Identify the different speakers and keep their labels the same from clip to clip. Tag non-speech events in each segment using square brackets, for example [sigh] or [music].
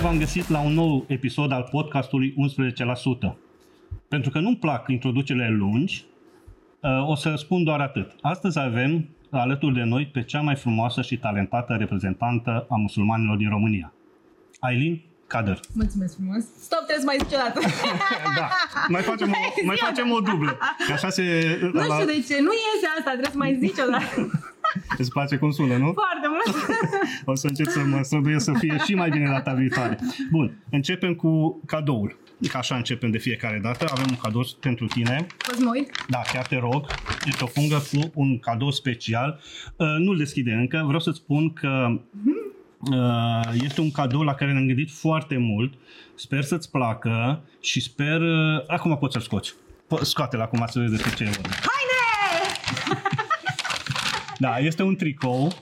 Speaker 1: v-am găsit la un nou episod al podcastului 11%. Pentru că nu-mi plac introducerile lungi, uh, o să spun doar atât. Astăzi avem alături de noi pe cea mai frumoasă și talentată reprezentantă a musulmanilor din România. Aileen Kader.
Speaker 2: Mulțumesc frumos. Stop, trebuie să mai zici o dată. [laughs]
Speaker 1: da, mai facem o, mai facem o dublă. Că așa se...
Speaker 2: Nu știu de ce, nu iese asta, trebuie să mai zici o dată. [laughs]
Speaker 1: Îți place cum sună, nu?
Speaker 2: Foarte mult. [laughs]
Speaker 1: o să încerc să mă străduiesc să fie și mai bine data viitoare. Bun, începem cu cadoul. Ca așa începem de fiecare dată. Avem un cadou pentru tine.
Speaker 2: Poți mă uit?
Speaker 1: Da, chiar te rog. Este o fungă cu un cadou special. Uh, nu-l deschide încă. Vreau să-ți spun că uh, este un cadou la care ne-am gândit foarte mult. Sper să-ți placă și sper... Uh, acum poți să-l scoți. Po- Scoate-l acum să vezi despre ce e vorba.
Speaker 2: Haine! [laughs]
Speaker 1: Da, este un tricou.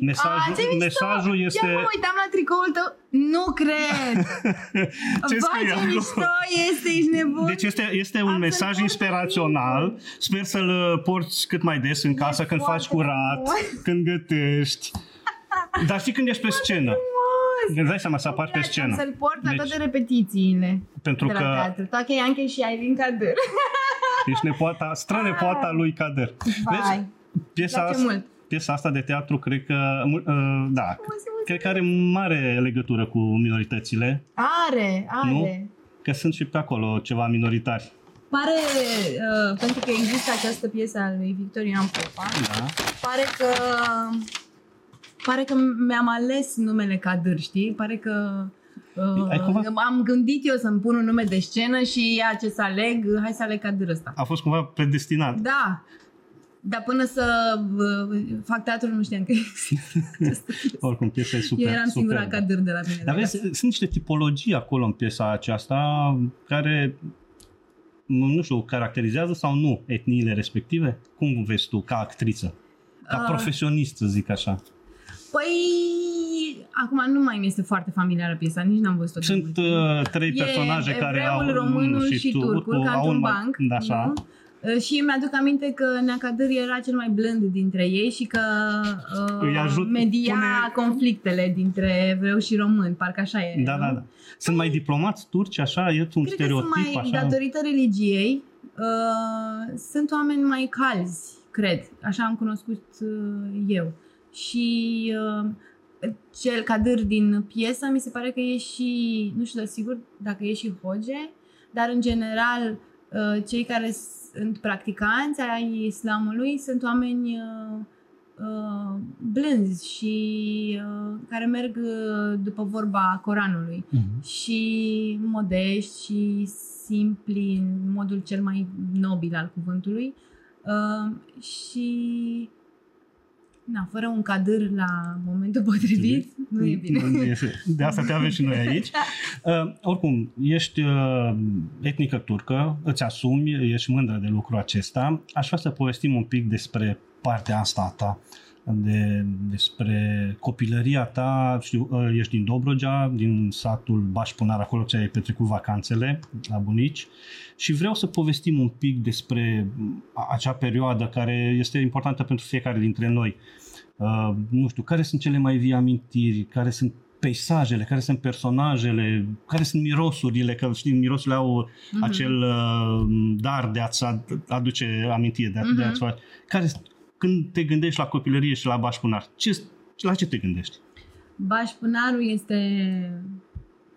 Speaker 1: Mesajul,
Speaker 2: A, ce mișto!
Speaker 1: mesajul este...
Speaker 2: Chiar mă uitam la tricoul tău. Nu cred! [laughs]
Speaker 1: Ce
Speaker 2: Vai,
Speaker 1: scrie
Speaker 2: ce
Speaker 1: acolo?
Speaker 2: mișto este, ești nebun.
Speaker 1: Deci este, este un
Speaker 2: Am să-l
Speaker 1: mesaj
Speaker 2: port
Speaker 1: inspirațional. Sper să-l uh, porți cât mai des în casă, când
Speaker 2: foarte
Speaker 1: faci curat,
Speaker 2: frumos.
Speaker 1: când gătești. Dar știi când ești pe scenă?
Speaker 2: Frumos!
Speaker 1: Îți dai seama să apari pe
Speaker 2: Am
Speaker 1: scenă.
Speaker 2: să-l port la
Speaker 1: Deci-
Speaker 2: toate repetițiile
Speaker 1: Pentru
Speaker 2: de la
Speaker 1: că
Speaker 2: teatru. Toache Ianche și Aileen Kader.
Speaker 1: ești nepoata, strănepoata lui Kader.
Speaker 2: Vai.
Speaker 1: Vezi? Piesa,
Speaker 2: place
Speaker 1: asta,
Speaker 2: mult.
Speaker 1: piesa asta de teatru, cred că, uh, da,
Speaker 2: mulțumesc.
Speaker 1: cred că are mare legătură cu minoritățile,
Speaker 2: Are, are.
Speaker 1: Nu? că sunt și pe acolo ceva minoritari.
Speaker 2: Pare, uh, pentru că există această piesă a lui Victorian Popa,
Speaker 1: Da.
Speaker 2: pare că pare că mi-am ales numele Kadir, știi? Pare că uh,
Speaker 1: Ai cumva-
Speaker 2: am gândit eu să-mi pun un nume de scenă și ia ce să aleg, hai să aleg Kadir ăsta.
Speaker 1: A fost cumva predestinat.
Speaker 2: Da, dar până să uh, fac teatru nu știam că există această [laughs] piesă.
Speaker 1: Oricum, piesa e super.
Speaker 2: Eu eram singura
Speaker 1: superbă.
Speaker 2: Kadir de la mine.
Speaker 1: Dar
Speaker 2: de
Speaker 1: vezi,
Speaker 2: acasă.
Speaker 1: sunt niște tipologii acolo în piesa aceasta care, nu nu știu, caracterizează sau nu etniile respective? Cum vezi tu ca actriță? Ca
Speaker 2: Ah.
Speaker 1: profesionist, să zic așa.
Speaker 2: Păi, acum nu mai mi este foarte familiară piesa, nici n-am văzut-o de
Speaker 1: Sunt
Speaker 2: mult.
Speaker 1: uh, trei
Speaker 2: E
Speaker 1: personaje care au...
Speaker 2: evreul, românul și,
Speaker 1: tu-
Speaker 2: turcul,
Speaker 1: tu-
Speaker 2: ca
Speaker 1: au
Speaker 2: într-un
Speaker 1: un ma-
Speaker 2: banc.
Speaker 1: Da, așa.
Speaker 2: nu? Uh, Și mi-aduc aminte că Neacadir era cel mai blând dintre ei și că
Speaker 1: Îi
Speaker 2: uh,
Speaker 1: ajut-
Speaker 2: media
Speaker 1: pune-
Speaker 2: conflictele dintre evreu și român, parcă așa e.
Speaker 1: Da,
Speaker 2: nu?
Speaker 1: da, da. Sunt mai diplomați turci, așa? E un
Speaker 2: Cred că
Speaker 1: stereotip,
Speaker 2: sunt mai,
Speaker 1: așa?
Speaker 2: datorită religiei, uh, sunt oameni mai calzi, cred. Așa am cunoscut uh, eu. Și uh, cel Kadir din piesă mi se pare că e și, nu știu de sigur dacă e și hoge, dar în general uh, cei care sunt practicanți ai islamului sunt oameni uh, uh, blânzi și uh, care merg uh, după vorba Coranului
Speaker 1: Mhm.
Speaker 2: și modești și simpli în modul cel mai nobil al cuvântului uh, și na, fără un cadâr la momentul potrivit nu e bine.
Speaker 1: Nu e- De asta te avem și noi aici. Uh, oricum, ești uh, etnică turcă, îți asumi, ești mândră de lucrul acesta. Aș vrea să povestim un pic despre partea asta a ta, de, despre copilăria ta. Știu, uh, ești din Dobrogea, din satul Bașpunar, acolo ce ai petrecut vacanțele la bunici. Și vreau să povestim un pic despre a- acea perioadă care este importantă pentru fiecare dintre noi. Uh, nu știu, care sunt cele mai vii amintiri, care sunt peisajele, care sunt personajele, care sunt mirosurile, că știi, mirosurile au
Speaker 2: Mhm.
Speaker 1: acel uh, dar de a-ți ad- aduce amintire, de, a, de
Speaker 2: Mhm.
Speaker 1: a-ți face. Care, când te gândești la copilărie și la bașpunar, ce, la ce te gândești?
Speaker 2: Bașpunarul este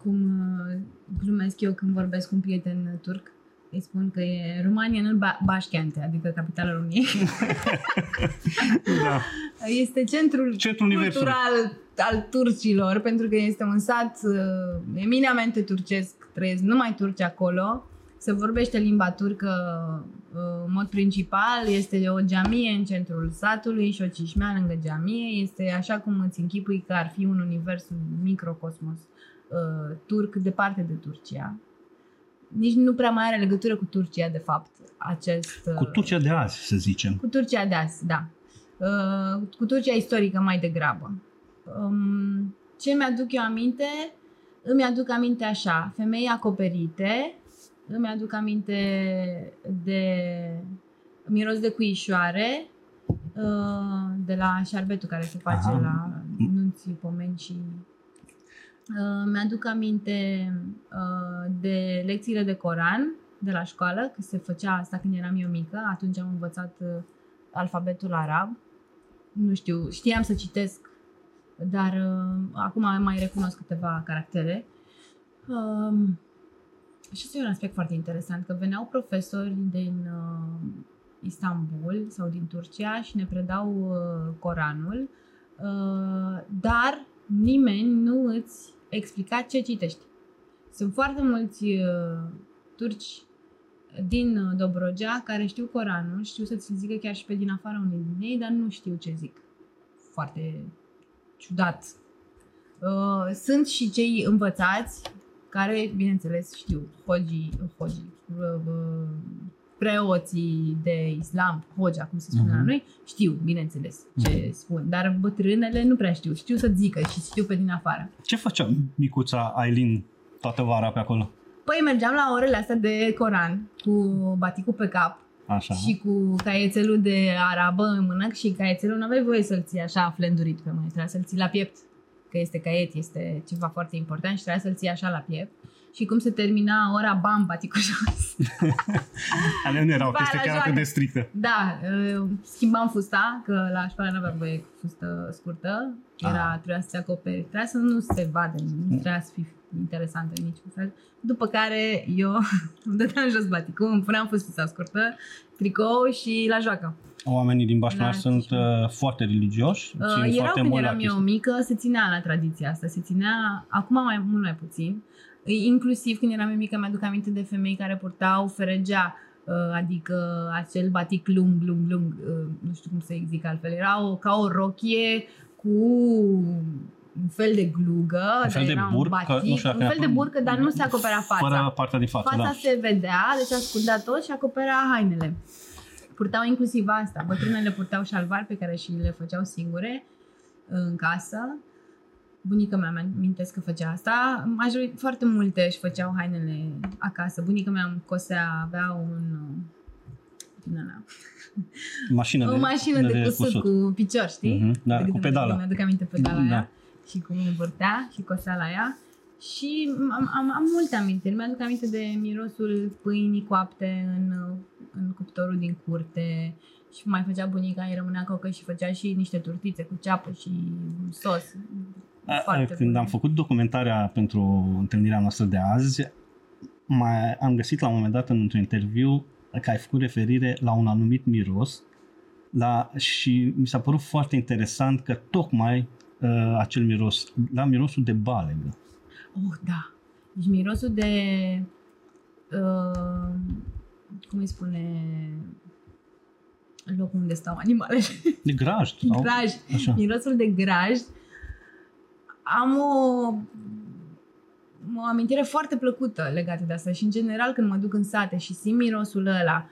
Speaker 2: cum uh, glumesc eu când vorbesc cu un prieten turc. Îi spun că e România, nu ba- Bașchiante, adică capitala României.
Speaker 1: Da. [laughs]
Speaker 2: Este centrul
Speaker 1: Centrul universului.
Speaker 2: cultural al turcilor, pentru că este un sat uh, eminamente turcesc, trăiesc numai turci acolo. Se vorbește limba turcă uh, în mod principal, este o geamie în centrul satului și o cișmea lângă geamie. Este așa cum îți închipui că ar fi un univers, un microcosmos uh, turc departe de Turcia. Nici nu prea mai are legătură cu Turcia, de fapt, acest... uh,
Speaker 1: Cu Turcia de azi, să zicem.
Speaker 2: cu Turcia de azi, da. Uh, cu Turcia istorică mai degrabă. Um, ce mi-aduc eu aminte? Îmi aduc aminte așa, femei acoperite, îmi aduc aminte de miros de cuișoare, uh, de la șarbetul care se face
Speaker 1: Aha.
Speaker 2: la nunții, pomeni și... Uh, mi-aduc aminte uh, de lecțiile de Coran de la școală, că se făcea asta când eram eu mică. Atunci am învățat uh, alfabetul arab. Nu știu, știam să citesc, dar uh, acum mai recunosc câteva caractere. Uh, și asta e un aspect foarte interesant, că veneau profesori din uh, Istanbul sau din Turcia și ne predau uh, Coranul, uh, dar nimeni nu îți explica ce citești. Sunt foarte mulți uh, turci din uh, Dobrogea care știu Coranul, știu să-ți zică chiar și pe din afara unei din ei, dar nu știu ce zic. Foarte ciudat. Uh, sunt și cei învățați care, bineînțeles, știu, hoji, hoji, uh, uh, preoții de islam, hoja, cum se spune uh-huh. la noi, știu, bineînțeles, ce uh-huh. spun, dar bătrânele nu prea știu, știu să zică și știu pe din afară.
Speaker 1: Ce făcea micuța Aileen toată vara pe acolo?
Speaker 2: Păi mergeam la orele astea de Coran cu baticul pe cap
Speaker 1: Așa.
Speaker 2: și cu caietelul de arabă în mână și caietelul nu aveai voie să-l ții așa flendurit pe mână, trebuia să-l ții la piept, că este caiet, este ceva foarte important și trebuia să-l ții așa la piept. Și cum se termina ora, bam, baticul jos. [laughs]
Speaker 1: Ale nu erau
Speaker 2: După aia
Speaker 1: chestii
Speaker 2: la
Speaker 1: chiar atât
Speaker 2: joacă.
Speaker 1: de stricte.
Speaker 2: Da, uh, schimbam fusta, că la școală nu aveam voie cu fustă scurtă. Era,
Speaker 1: Ah.
Speaker 2: trebuia să se acoperi, trebuia să nu se vadă, nu trebuia să fie interesantă în niciun fel. După care eu [laughs] îmi dădeam jos baticul, îmi puneam fustița scurtă, tricou și la joacă.
Speaker 1: Oamenii din Bașnar
Speaker 2: Da,
Speaker 1: sunt
Speaker 2: și-
Speaker 1: uh, foarte religioși, țin
Speaker 2: Uh, erau
Speaker 1: foarte
Speaker 2: când
Speaker 1: mult la
Speaker 2: eram eu
Speaker 1: chestii.
Speaker 2: mică, se ținea la tradiția asta, se ținea, acum mai mult mai puțin. Inclusiv când eram eu mică, mi-aduc aminte de femei care purtau feregea, uh, adică acel batic lung, lung, lung, uh, nu știu cum să zic altfel, era o, ca o rochie cu un fel de glugă,
Speaker 1: Un fel
Speaker 2: dar
Speaker 1: de
Speaker 2: era
Speaker 1: burcă,
Speaker 2: un batic,
Speaker 1: nu știu dacă
Speaker 2: un fel de
Speaker 1: neapărat-
Speaker 2: burcă, dar nu se acoperea fața.
Speaker 1: Fără partea din față,
Speaker 2: Fața
Speaker 1: da.
Speaker 2: se vedea, deci ascundea tot și acoperea hainele. Purtau inclusiv asta. Bătrânele purtau șalvari pe care și le făceau singure în casă. Bunica mea mi amintesc că făcea asta. Majori, foarte multe își făceau hainele acasă. Bunica mea îmi cosea, avea un din ăla,
Speaker 1: Mașină
Speaker 2: o
Speaker 1: de,
Speaker 2: mașină de, cusut, cu picior, știi?
Speaker 1: Mhm, da,
Speaker 2: De
Speaker 1: cu
Speaker 2: câte
Speaker 1: pedala.
Speaker 2: Mi aduc aminte pedala
Speaker 1: Da.
Speaker 2: aia și cum învârtea și cosea la ea. Și am, am, am multe amintiri. Mi-aduc aminte de mirosul pâinii coapte în, în cuptorul din curte și mai făcea bunica, îi rămânea cocă și făcea și niște turtițe cu ceapă și sos.
Speaker 1: A- a-
Speaker 2: Foarte
Speaker 1: Când
Speaker 2: bune.
Speaker 1: am făcut documentarea pentru întâlnirea noastră de azi, mai am găsit la un moment dat într-un interviu că ai făcut referire la un anumit miros la, și mi s-a părut foarte interesant că tocmai uh, acel miros, la mirosul de balegă.
Speaker 2: Oh, da. Deci mirosul de... Uh, cum îi spune locul unde stau animalele?
Speaker 1: De grajd. sau- [laughs]
Speaker 2: Graj.
Speaker 1: Așa.
Speaker 2: mirosul de graj, am o, o amintire foarte plăcută legată de asta și în general când mă duc în sate și simt mirosul ăla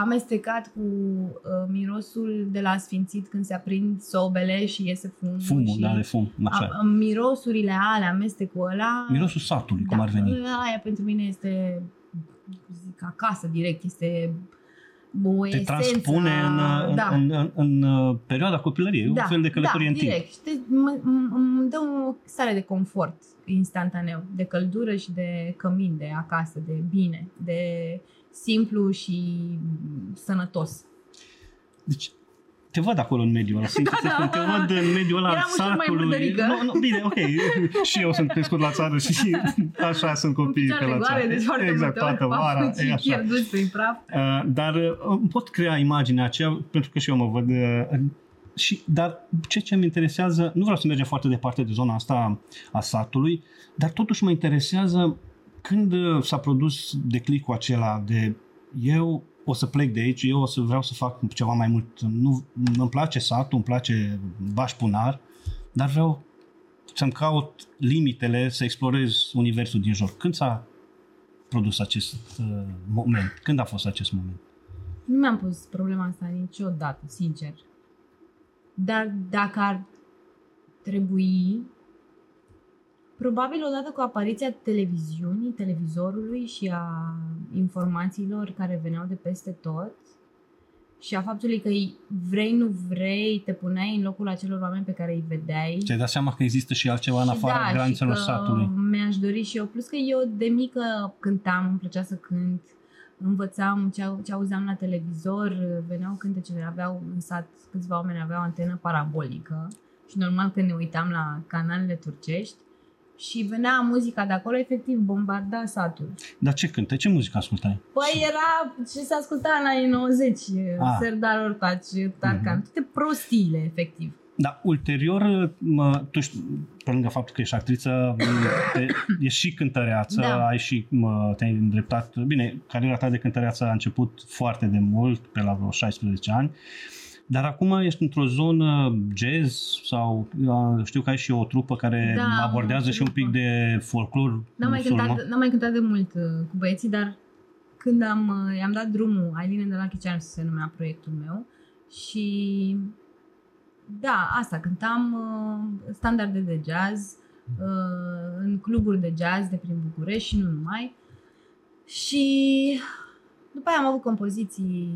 Speaker 2: amestecat cu uh, mirosul de la sfințit când se aprind sobele și iese fumul,
Speaker 1: Fumul,
Speaker 2: și
Speaker 1: da, de fum. Așa.
Speaker 2: a, a, mirosurile alea, amestecul ăla
Speaker 1: Mirosul satului, cum ar veni.
Speaker 2: Aia pentru mine este cum să zic, acasă direct, este o
Speaker 1: Te
Speaker 2: esență,
Speaker 1: transpune în, în,
Speaker 2: da.
Speaker 1: în, în, în uh, perioada copilăriei, un fel de călătorie
Speaker 2: da,
Speaker 1: în timp.
Speaker 2: direct. Și te- mă- m- îmi dă o stare de confort instantaneu, de căldură și de cămin, de acasă, de bine, de simplu și sănătos.
Speaker 1: Deci, te văd acolo în mediul ăla, sincer [laughs]
Speaker 2: Da,
Speaker 1: să
Speaker 2: da.
Speaker 1: spun, te văd în mediul ăla al
Speaker 2: Eram ușor mai
Speaker 1: satului.
Speaker 2: murdărică.
Speaker 1: Nu, nu, bine, ok, [laughs] și eu sunt crescut la țară și [laughs] așa sunt
Speaker 2: Cu
Speaker 1: copiii pe
Speaker 2: picioarele
Speaker 1: la țară.
Speaker 2: goale, deci foarte
Speaker 1: exact,
Speaker 2: multe ori,
Speaker 1: toată vara,
Speaker 2: papucii
Speaker 1: e așa.
Speaker 2: pierduți prin praf.
Speaker 1: Uh, dar uh, îmi pot crea imaginea aceea, pentru că și eu mă văd uh, și, dar ce ce îmi interesează, nu vreau să mergem foarte departe de zona asta a satului, dar totuși mă interesează când uh, s-a produs declicul acela de eu o să plec de aici, eu o să vreau să fac ceva mai mult. Nu, îmi place satul, îmi place Bașpunar, dar vreau să-mi caut limitele, să explorez universul din jur. Când s-a produs acest uh, moment? Când a fost acest moment?
Speaker 2: Nu mi-am pus problema asta niciodată, sincer. Dar dacă ar trebui, probabil odată cu apariția televiziunii, televizorului și a informațiilor care veneau de peste tot și a faptului că vrei, nu vrei, te puneai în locul acelor oameni pe care îi vedeai.
Speaker 1: Ți-ai dat seama că există și altceva în
Speaker 2: Și
Speaker 1: afara
Speaker 2: da,
Speaker 1: granițelor
Speaker 2: și că
Speaker 1: satului.
Speaker 2: mi-aș dori și eu. Plus că eu de mică cântam, îmi plăcea să cânt, învățam ce, au- ce auzeam la televizor, veneau cântecele, aveau în sat, câțiva oameni aveau antenă parabolică și normal că ne uitam la canalele turcești și venea muzica de acolo, efectiv bombarda satul.
Speaker 1: Dar ce cânte? Ce muzică ascultai?
Speaker 2: Păi era ce se asculta în anii 90,
Speaker 1: Ah.
Speaker 2: Serdar Ortaci, Tarkan,
Speaker 1: Mhm.
Speaker 2: toate prostiile, efectiv.
Speaker 1: Dar ulterior, mă, tu știi, pe lângă faptul că ești actriță, te, ești și cântăreață,
Speaker 2: Da.
Speaker 1: ai și, mă, te-ai îndreptat, bine, cariera ta de cântăreață a început foarte de mult, pe la vreo 16 ani, dar acum ești într-o zonă jazz sau uh, știu că ai și o trupă care
Speaker 2: Da,
Speaker 1: abordează
Speaker 2: o
Speaker 1: și un pic
Speaker 2: trupă.
Speaker 1: de folclor
Speaker 2: N-am mai,
Speaker 1: musulman.
Speaker 2: cântat, n-am mai cântat de mult uh, cu băieții, dar când am, uh, i-am dat drumul, Ailine de la Chicean se numea proiectul meu și da, asta, cântam uh, standarde de jazz uh, în cluburi de jazz de prin București și nu numai. Și după aia am avut compoziții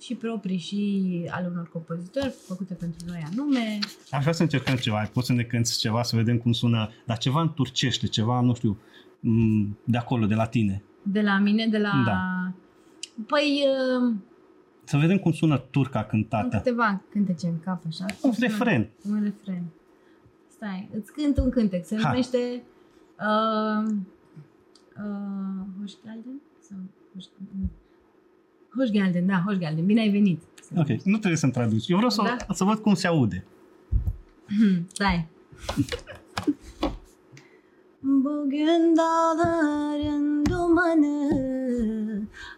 Speaker 2: și proprii și ale unor compozitori făcute pentru noi anume.
Speaker 1: Aș vrea să încercăm ceva, poți să ne cânti ceva, să vedem cum sună, dar ceva în turcește, ceva, nu știu, m, de acolo, de la tine.
Speaker 2: De la mine, de la...
Speaker 1: Da.
Speaker 2: Păi, uh,
Speaker 1: Să vedem cum sună turca
Speaker 2: Am
Speaker 1: cântată.
Speaker 2: câteva cântece în cap, așa.
Speaker 1: Un refren.
Speaker 2: Un refren. Stai, îți cânt un cântec. Se
Speaker 1: Ha.
Speaker 2: numește uh, uh, Hoş geldin? Sau Hoş, Hoş geldin, da, Hoş geldin. Bine ai venit.
Speaker 1: Ok, nu trebuie să-mi traduci. Eu vreau să,
Speaker 2: Da.
Speaker 1: să văd cum se aude.
Speaker 2: Stai. Bugün dağların dumanı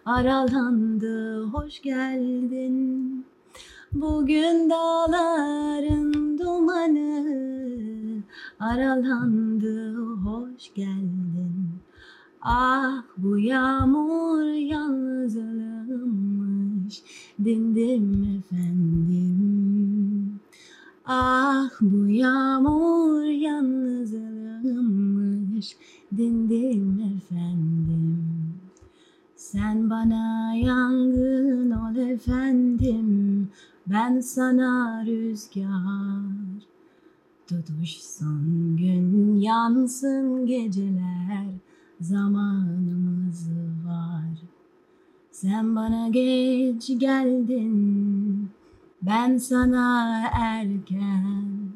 Speaker 2: aralandı, hoş geldin. Bugün dağların dumanı aralandı, hoş geldin. Ah bu yağmur yalnızlığımmış, dindim efendim. Ah bu yağmur yalnızlığımmış, dindim efendim. Sen bana yangın ol efendim, ben sana rüzgar. Tutuşsun gün, yansın geceler, zamanımız var. Sen bana geç geldin, ben sana erken.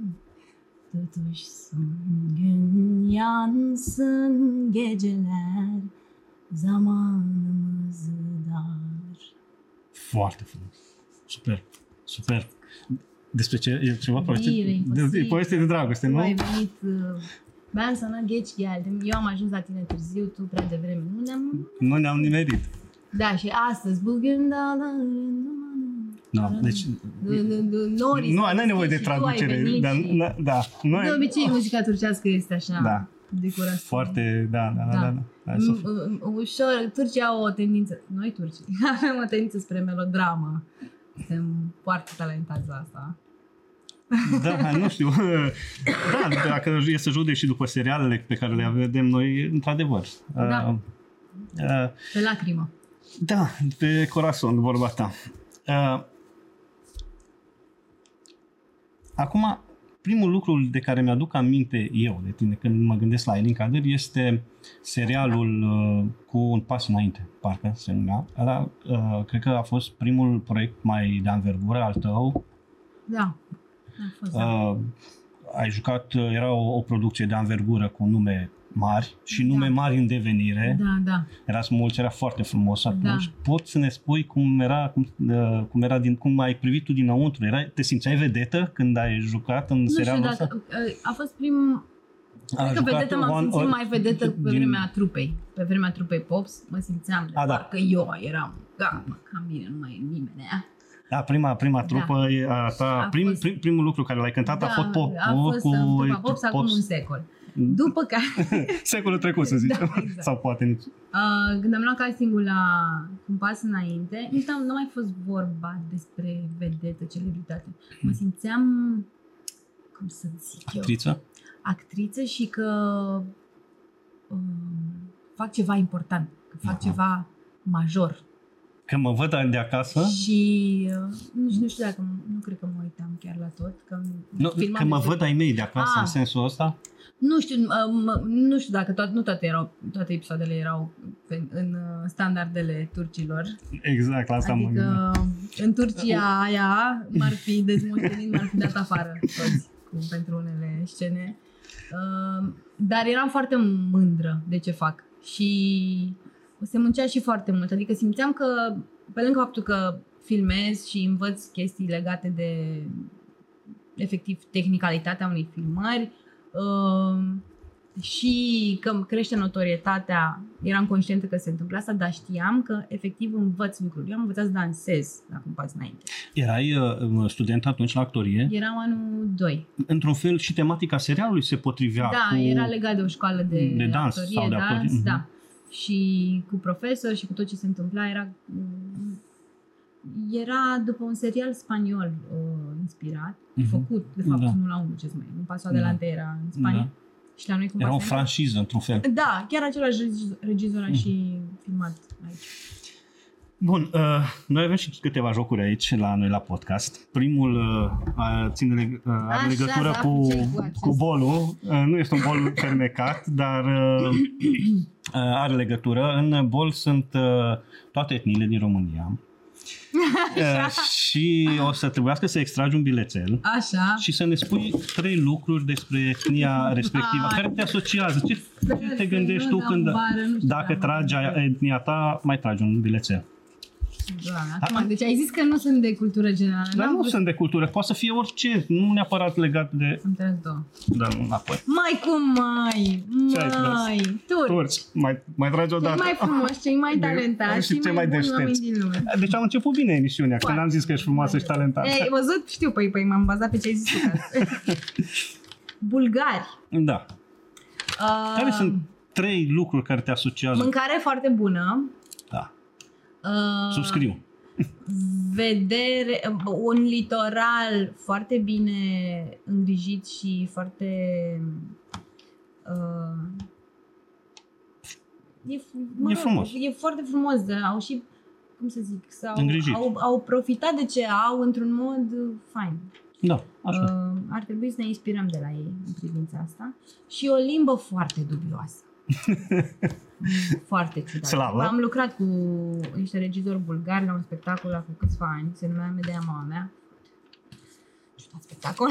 Speaker 2: Tutuşsun gün, yansın geceler, zamanımız dar.
Speaker 1: Foarte. Super. Super. Despre ce? E ceva poveste?
Speaker 2: Iubire,
Speaker 1: De, dragoste, nu?
Speaker 2: ai venit, ben sana geç geldim, eu am ajuns la tine târziu, tu prea devreme. Nu ne-am...
Speaker 1: Nu ne-am nimerit.
Speaker 2: Da, și astăzi, bugün dağların dumanı.
Speaker 1: No, deci,
Speaker 2: Nu, nu, nu, Norii
Speaker 1: nu,
Speaker 2: s-au
Speaker 1: n-ai nevoie de
Speaker 2: deschis și tu ai
Speaker 1: traducere.
Speaker 2: venit
Speaker 1: Dar,
Speaker 2: și-
Speaker 1: na- da,
Speaker 2: De
Speaker 1: noi,
Speaker 2: obicei, muzica turcească este așa,
Speaker 1: Da.
Speaker 2: decorată.
Speaker 1: foarte, da, da, da,
Speaker 2: Da.
Speaker 1: da. da. Hai să
Speaker 2: M- m- Ușor, Turcia au o tendință, noi turci, [laughs] avem o tendință spre melodramă. Suntem foarte talentați la asta.
Speaker 1: Da, nu știu. [laughs] Da, dacă e să judeci și după serialele pe care le vedem noi, într-adevăr.
Speaker 2: Da.
Speaker 1: Uh, uh,
Speaker 2: Pe lacrimă.
Speaker 1: da, pe corazon, vorba ta. Uh, acum, primul lucru de care mi-aduc aminte eu de tine când mă gândesc la Elin Kader este serialul uh, cu un pas înainte, parcă se numea. Ăla, uh, cred că a fost primul proiect mai de anvergură al tău
Speaker 2: Da. A fost, da.
Speaker 1: Uh, ai jucat, uh, era o, o producție de anvergură cu nume mari și nume
Speaker 2: Da.
Speaker 1: mari în devenire.
Speaker 2: Da, da.
Speaker 1: Erați mulți, era foarte frumos atunci.
Speaker 2: Da.
Speaker 1: Poți să ne spui cum era, cum, uh, cum era din, cum ai privit tu dinăuntru? Era, te simțeai vedetă când ai jucat în
Speaker 2: Nu știu
Speaker 1: serialul
Speaker 2: dacă...
Speaker 1: ăsta?
Speaker 2: A fost prim...
Speaker 1: A
Speaker 2: Cred că
Speaker 1: jucat
Speaker 2: vedetă m-am
Speaker 1: One-
Speaker 2: simțit
Speaker 1: One-
Speaker 2: mai vedetă pe
Speaker 1: din-
Speaker 2: vremea trupei. Pe vremea trupei Pops mă simțeam de
Speaker 1: A, da.
Speaker 2: parcă eu eram gata, cam bine, nu mai e nimeni. Ea.
Speaker 1: Da, prima, prima trupă e a ta,
Speaker 2: A
Speaker 1: prim,
Speaker 2: fost-
Speaker 1: prim, primul lucru care l-ai cântat a fost pop
Speaker 2: a fost
Speaker 1: cu
Speaker 2: cu trupa Pops acum
Speaker 1: Pops.
Speaker 2: un secol. După [laughs] care,
Speaker 1: Secolul trecut, să zicem.
Speaker 2: Da, exact.
Speaker 1: Sau poate nici.
Speaker 2: uh, când am luat castingul la Un pas înainte, nici n-am, nu a mai fost vorba despre vedetă, celebritate. Mă simțeam, cum să zic eu,
Speaker 1: Actriță?
Speaker 2: actriță și că um, fac ceva important, că fac
Speaker 1: Aha.
Speaker 2: ceva major.
Speaker 1: Că mă văd de acasă?
Speaker 2: Și uh, nici nu știu dacă, nu cred că mă uitam chiar la tot. Că,
Speaker 1: nu, că mă văd ai mei de acasă ah. în sensul ăsta?
Speaker 2: Nu știu, uh, nu știu dacă toate, nu toate, erau, toate episoadele erau în, în uh, standardele turcilor.
Speaker 1: Exact, la asta
Speaker 2: adică,
Speaker 1: mă
Speaker 2: în Turcia aia m-ar fi dezmoștenit, m-ar fi dat afară toți cu, pentru unele scene. Uh, dar eram foarte mândră de ce fac și se muncea și foarte mult. Adică simțeam că, pe lângă faptul că filmez și învăț chestii legate de efectiv tehnicalitatea unei filmări, uh, și că crește notorietatea, eram conștientă că se întâmplă asta, dar știam că efectiv învăț lucruri. Eu am învățat să dansez, dacă îmi pați înainte.
Speaker 1: Erai uh, student atunci la actorie?
Speaker 2: Eram anul 2.
Speaker 1: Într-un fel și tematica serialului se potrivea
Speaker 2: Da,
Speaker 1: cu...
Speaker 2: era legat de o școală de,
Speaker 1: de dans
Speaker 2: actorie,
Speaker 1: sau de
Speaker 2: dans,
Speaker 1: actorie.
Speaker 2: da. Uh-huh. Și cu profesor și cu tot ce se întâmpla era era după un serial spaniol uh, inspirat, uh-huh. făcut, de fapt, da. unul la unul, ce mai. Un paso adelante da. era în Spania. Da. Și la noi cum
Speaker 1: Era o franciză, într-un fel.
Speaker 2: Da, chiar același regizor a mm. și filmat aici.
Speaker 1: Bun, uh, noi avem și câteva jocuri aici la noi la podcast. Primul uh, ține leg- uh, are Așa, legătură da, cu, cu, cu bolul. Uh, nu este un bol [laughs] fermecat, dar uh, uh, are legătură. În bol sunt uh, toate etniile din România. Așa. [laughs] și o să trebuiască să extragi un bilețel
Speaker 2: Așa.
Speaker 1: și să ne spui trei lucruri despre etnia [laughs] respectivă, care te asociază. Ce te gândești tu când, dacă tragi etnia ta, mai tragi un bilețel?
Speaker 2: Doamne, acum, deci ai zis că nu sunt de cultură generală.
Speaker 1: Dar nu sunt de cultură, poate să fie orice, nu neapărat legat de...
Speaker 2: Am tras două.
Speaker 1: Da, nu, înapoi.
Speaker 2: Mai cum mai? Mai, turci.
Speaker 1: Turci, mai, mai tragi o dată.
Speaker 2: Cei mai frumoși, cei mai talentați și cei mai, mai deștepți. din lume.
Speaker 1: Deci am început bine emisiunea, când am zis că ești frumoasă și talentată.
Speaker 2: Ei, văzut? Știu, păi, păi m-am bazat pe ce ai zis tu. [laughs] Bulgari.
Speaker 1: Da. Uh, care sunt trei lucruri care te asociază?
Speaker 2: Mâncare foarte bună.
Speaker 1: Da. Uh, Subscriu.
Speaker 2: Vedere, un litoral foarte bine îngrijit și foarte uh, e, mă,
Speaker 1: e frumos.
Speaker 2: E foarte frumos, dar au și cum să zic, sau
Speaker 1: Îngrijit.
Speaker 2: au, au profitat de ce au într-un mod fain.
Speaker 1: Da, așa.
Speaker 2: Uh, ar trebui să ne inspirăm de la ei în privința asta. Și o limbă foarte dubioasă. [laughs] Foarte ciudat.
Speaker 1: Slavă.
Speaker 2: Am lucrat cu niște regizori bulgari la un spectacol acum câțiva ani, se numea Medea Mama mea. Ciudat spectacol.